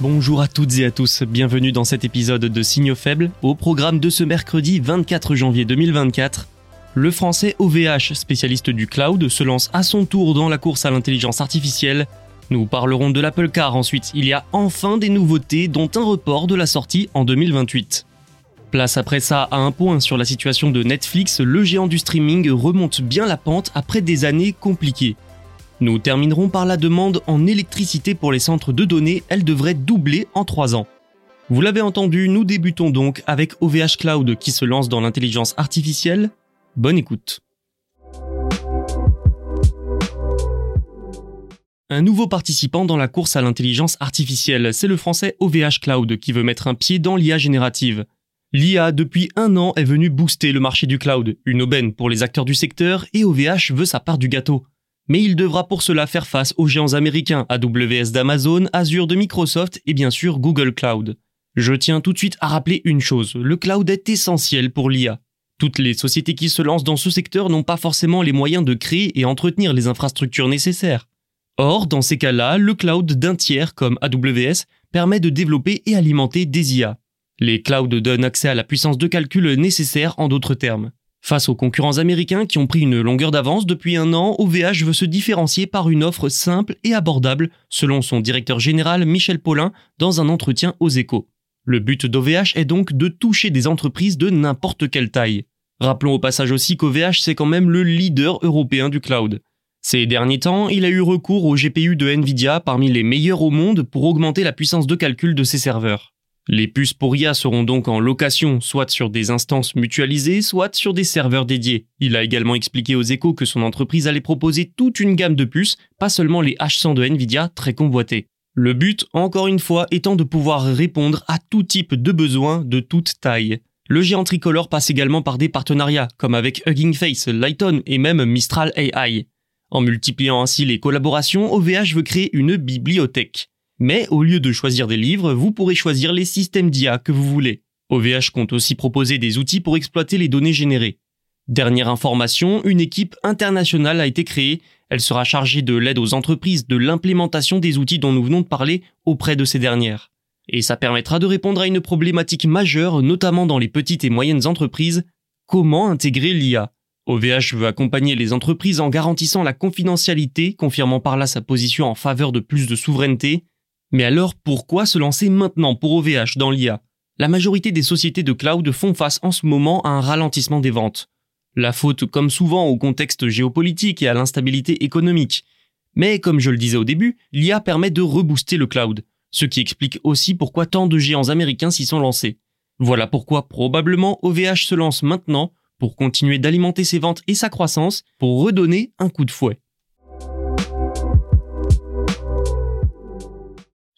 Bonjour à toutes et à tous, bienvenue dans cet épisode de Signaux faibles. Au programme de ce mercredi 24 janvier 2024, le français OVH, spécialiste du cloud, se lance à son tour dans la course à l'intelligence artificielle. Nous parlerons de l'Apple Car ensuite. Il y a enfin des nouveautés, dont un report de la sortie en 2028. Place après ça à un point sur la situation de Netflix, le géant du streaming remonte bien la pente après des années compliquées. Nous terminerons par la demande en électricité pour les centres de données, elle devrait doubler en 3 ans. Vous l'avez entendu, nous débutons donc avec OVH Cloud qui se lance dans l'intelligence artificielle. Bonne écoute. Un nouveau participant dans la course à l'intelligence artificielle, c'est le français OVH Cloud qui veut mettre un pied dans l'IA générative. L'IA, depuis un an, est venue booster le marché du cloud, une aubaine pour les acteurs du secteur, et OVH veut sa part du gâteau mais il devra pour cela faire face aux géants américains AWS d'Amazon, Azure de Microsoft et bien sûr Google Cloud. Je tiens tout de suite à rappeler une chose, le cloud est essentiel pour l'IA. Toutes les sociétés qui se lancent dans ce secteur n'ont pas forcément les moyens de créer et entretenir les infrastructures nécessaires. Or, dans ces cas-là, le cloud d'un tiers comme AWS permet de développer et alimenter des IA. Les clouds donnent accès à la puissance de calcul nécessaire en d'autres termes. Face aux concurrents américains qui ont pris une longueur d'avance depuis un an, OVH veut se différencier par une offre simple et abordable, selon son directeur général Michel Paulin dans un entretien aux échos. Le but d'OVH est donc de toucher des entreprises de n'importe quelle taille. Rappelons au passage aussi qu'OVH c'est quand même le leader européen du cloud. Ces derniers temps, il a eu recours au GPU de Nvidia parmi les meilleurs au monde pour augmenter la puissance de calcul de ses serveurs. Les puces pour IA seront donc en location, soit sur des instances mutualisées, soit sur des serveurs dédiés. Il a également expliqué aux échos que son entreprise allait proposer toute une gamme de puces, pas seulement les H100 de Nvidia très convoités. Le but, encore une fois, étant de pouvoir répondre à tout type de besoins de toute taille. Le géant tricolore passe également par des partenariats, comme avec Hugging Face, Lighton et même Mistral AI. En multipliant ainsi les collaborations, OVH veut créer une bibliothèque. Mais au lieu de choisir des livres, vous pourrez choisir les systèmes d'IA que vous voulez. OVH compte aussi proposer des outils pour exploiter les données générées. Dernière information, une équipe internationale a été créée. Elle sera chargée de l'aide aux entreprises, de l'implémentation des outils dont nous venons de parler auprès de ces dernières. Et ça permettra de répondre à une problématique majeure, notamment dans les petites et moyennes entreprises. Comment intégrer l'IA OVH veut accompagner les entreprises en garantissant la confidentialité, confirmant par là sa position en faveur de plus de souveraineté, mais alors pourquoi se lancer maintenant pour OVH dans l'IA La majorité des sociétés de cloud font face en ce moment à un ralentissement des ventes. La faute comme souvent au contexte géopolitique et à l'instabilité économique. Mais comme je le disais au début, l'IA permet de rebooster le cloud, ce qui explique aussi pourquoi tant de géants américains s'y sont lancés. Voilà pourquoi probablement OVH se lance maintenant pour continuer d'alimenter ses ventes et sa croissance pour redonner un coup de fouet.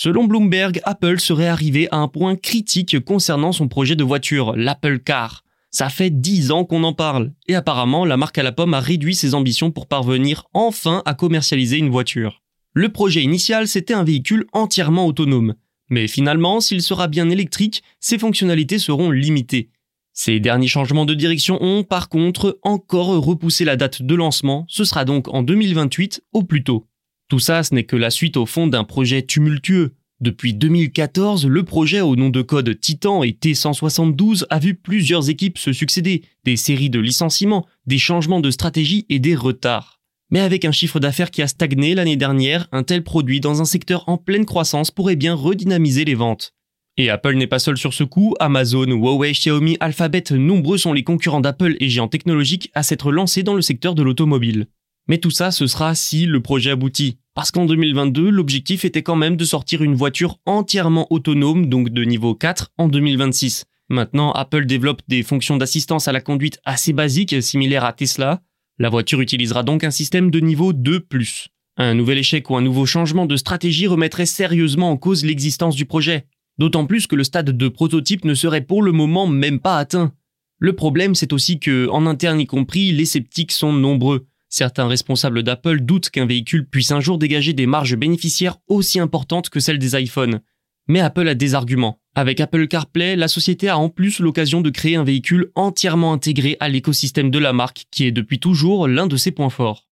Selon Bloomberg, Apple serait arrivé à un point critique concernant son projet de voiture, l'Apple Car. Ça fait 10 ans qu'on en parle, et apparemment la marque à la pomme a réduit ses ambitions pour parvenir enfin à commercialiser une voiture. Le projet initial, c'était un véhicule entièrement autonome. Mais finalement, s'il sera bien électrique, ses fonctionnalités seront limitées. Ces derniers changements de direction ont, par contre, encore repoussé la date de lancement, ce sera donc en 2028 au plus tôt. Tout ça, ce n'est que la suite au fond d'un projet tumultueux. Depuis 2014, le projet au nom de code Titan et T172 a vu plusieurs équipes se succéder, des séries de licenciements, des changements de stratégie et des retards. Mais avec un chiffre d'affaires qui a stagné l'année dernière, un tel produit dans un secteur en pleine croissance pourrait bien redynamiser les ventes. Et Apple n'est pas seul sur ce coup, Amazon, Huawei, Xiaomi, Alphabet, nombreux sont les concurrents d'Apple et géants technologiques à s'être lancés dans le secteur de l'automobile. Mais tout ça, ce sera si le projet aboutit. Parce qu'en 2022, l'objectif était quand même de sortir une voiture entièrement autonome, donc de niveau 4, en 2026. Maintenant, Apple développe des fonctions d'assistance à la conduite assez basiques, similaires à Tesla. La voiture utilisera donc un système de niveau 2+. Un nouvel échec ou un nouveau changement de stratégie remettrait sérieusement en cause l'existence du projet. D'autant plus que le stade de prototype ne serait pour le moment même pas atteint. Le problème, c'est aussi que, en interne y compris, les sceptiques sont nombreux. Certains responsables d'Apple doutent qu'un véhicule puisse un jour dégager des marges bénéficiaires aussi importantes que celles des iPhones. Mais Apple a des arguments. Avec Apple CarPlay, la société a en plus l'occasion de créer un véhicule entièrement intégré à l'écosystème de la marque, qui est depuis toujours l'un de ses points forts.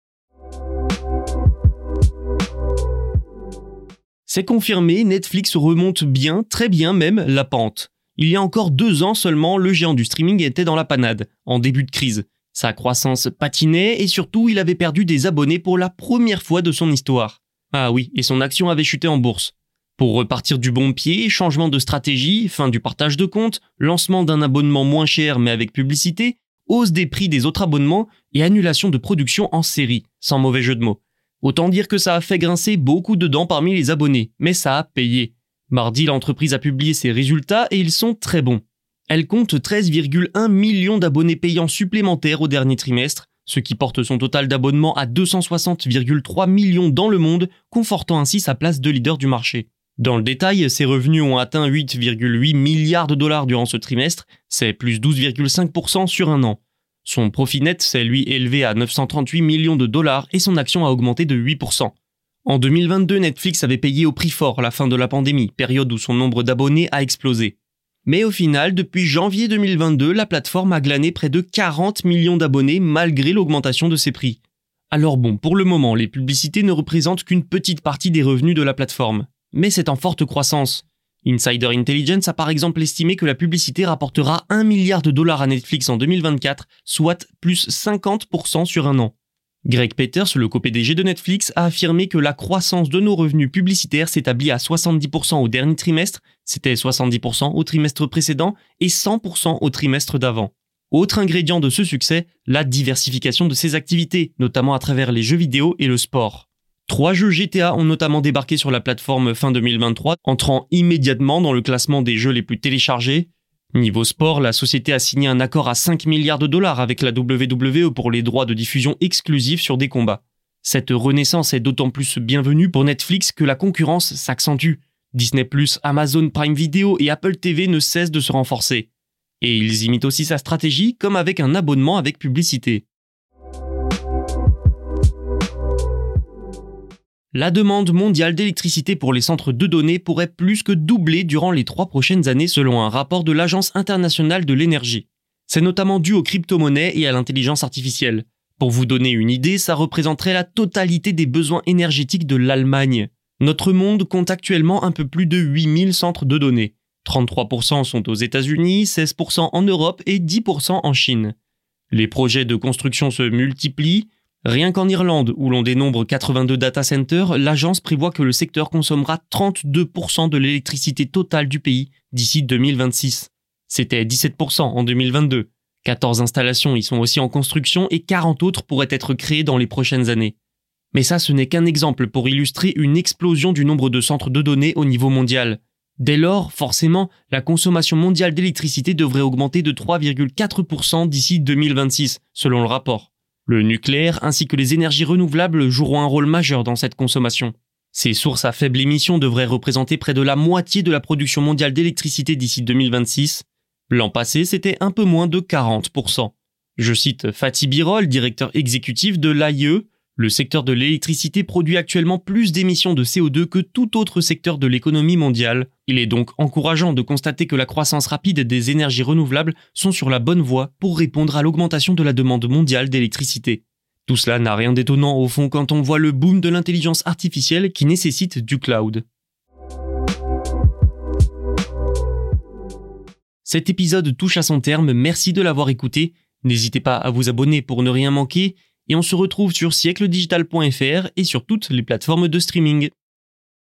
C'est confirmé, Netflix remonte bien, très bien même, la pente. Il y a encore deux ans seulement, le géant du streaming était dans la panade, en début de crise. Sa croissance patinait et surtout il avait perdu des abonnés pour la première fois de son histoire. Ah oui, et son action avait chuté en bourse. Pour repartir du bon pied, changement de stratégie, fin du partage de comptes, lancement d'un abonnement moins cher mais avec publicité, hausse des prix des autres abonnements et annulation de production en série, sans mauvais jeu de mots. Autant dire que ça a fait grincer beaucoup de dents parmi les abonnés, mais ça a payé. Mardi, l'entreprise a publié ses résultats et ils sont très bons. Elle compte 13,1 millions d'abonnés payants supplémentaires au dernier trimestre, ce qui porte son total d'abonnements à 260,3 millions dans le monde, confortant ainsi sa place de leader du marché. Dans le détail, ses revenus ont atteint 8,8 milliards de dollars durant ce trimestre, c'est plus 12,5% sur un an. Son profit net s'est lui élevé à 938 millions de dollars et son action a augmenté de 8%. En 2022, Netflix avait payé au prix fort la fin de la pandémie, période où son nombre d'abonnés a explosé. Mais au final, depuis janvier 2022, la plateforme a glané près de 40 millions d'abonnés malgré l'augmentation de ses prix. Alors bon, pour le moment, les publicités ne représentent qu'une petite partie des revenus de la plateforme. Mais c'est en forte croissance. Insider Intelligence a par exemple estimé que la publicité rapportera 1 milliard de dollars à Netflix en 2024, soit plus 50% sur un an. Greg Peters, le co-PDG de Netflix, a affirmé que la croissance de nos revenus publicitaires s'établit à 70% au dernier trimestre, c'était 70% au trimestre précédent et 100% au trimestre d'avant. Autre ingrédient de ce succès, la diversification de ses activités, notamment à travers les jeux vidéo et le sport. Trois jeux GTA ont notamment débarqué sur la plateforme fin 2023, entrant immédiatement dans le classement des jeux les plus téléchargés, Niveau sport, la société a signé un accord à 5 milliards de dollars avec la WWE pour les droits de diffusion exclusifs sur des combats. Cette renaissance est d'autant plus bienvenue pour Netflix que la concurrence s'accentue. Disney ⁇ Amazon Prime Video et Apple TV ne cessent de se renforcer. Et ils imitent aussi sa stratégie comme avec un abonnement avec publicité. La demande mondiale d'électricité pour les centres de données pourrait plus que doubler durant les trois prochaines années selon un rapport de l'Agence internationale de l'énergie. C'est notamment dû aux crypto-monnaies et à l'intelligence artificielle. Pour vous donner une idée, ça représenterait la totalité des besoins énergétiques de l'Allemagne. Notre monde compte actuellement un peu plus de 8000 centres de données. 33% sont aux États-Unis, 16% en Europe et 10% en Chine. Les projets de construction se multiplient, Rien qu'en Irlande, où l'on dénombre 82 data centers, l'agence prévoit que le secteur consommera 32% de l'électricité totale du pays d'ici 2026. C'était 17% en 2022. 14 installations y sont aussi en construction et 40 autres pourraient être créées dans les prochaines années. Mais ça, ce n'est qu'un exemple pour illustrer une explosion du nombre de centres de données au niveau mondial. Dès lors, forcément, la consommation mondiale d'électricité devrait augmenter de 3,4% d'ici 2026, selon le rapport. Le nucléaire ainsi que les énergies renouvelables joueront un rôle majeur dans cette consommation. Ces sources à faible émission devraient représenter près de la moitié de la production mondiale d'électricité d'ici 2026. L'an passé, c'était un peu moins de 40%. Je cite Fatih Birol, directeur exécutif de l'AIE, le secteur de l'électricité produit actuellement plus d'émissions de CO2 que tout autre secteur de l'économie mondiale. Il est donc encourageant de constater que la croissance rapide des énergies renouvelables sont sur la bonne voie pour répondre à l'augmentation de la demande mondiale d'électricité. Tout cela n'a rien d'étonnant au fond quand on voit le boom de l'intelligence artificielle qui nécessite du cloud. Cet épisode touche à son terme, merci de l'avoir écouté. N'hésitez pas à vous abonner pour ne rien manquer et on se retrouve sur siècledigital.fr et sur toutes les plateformes de streaming.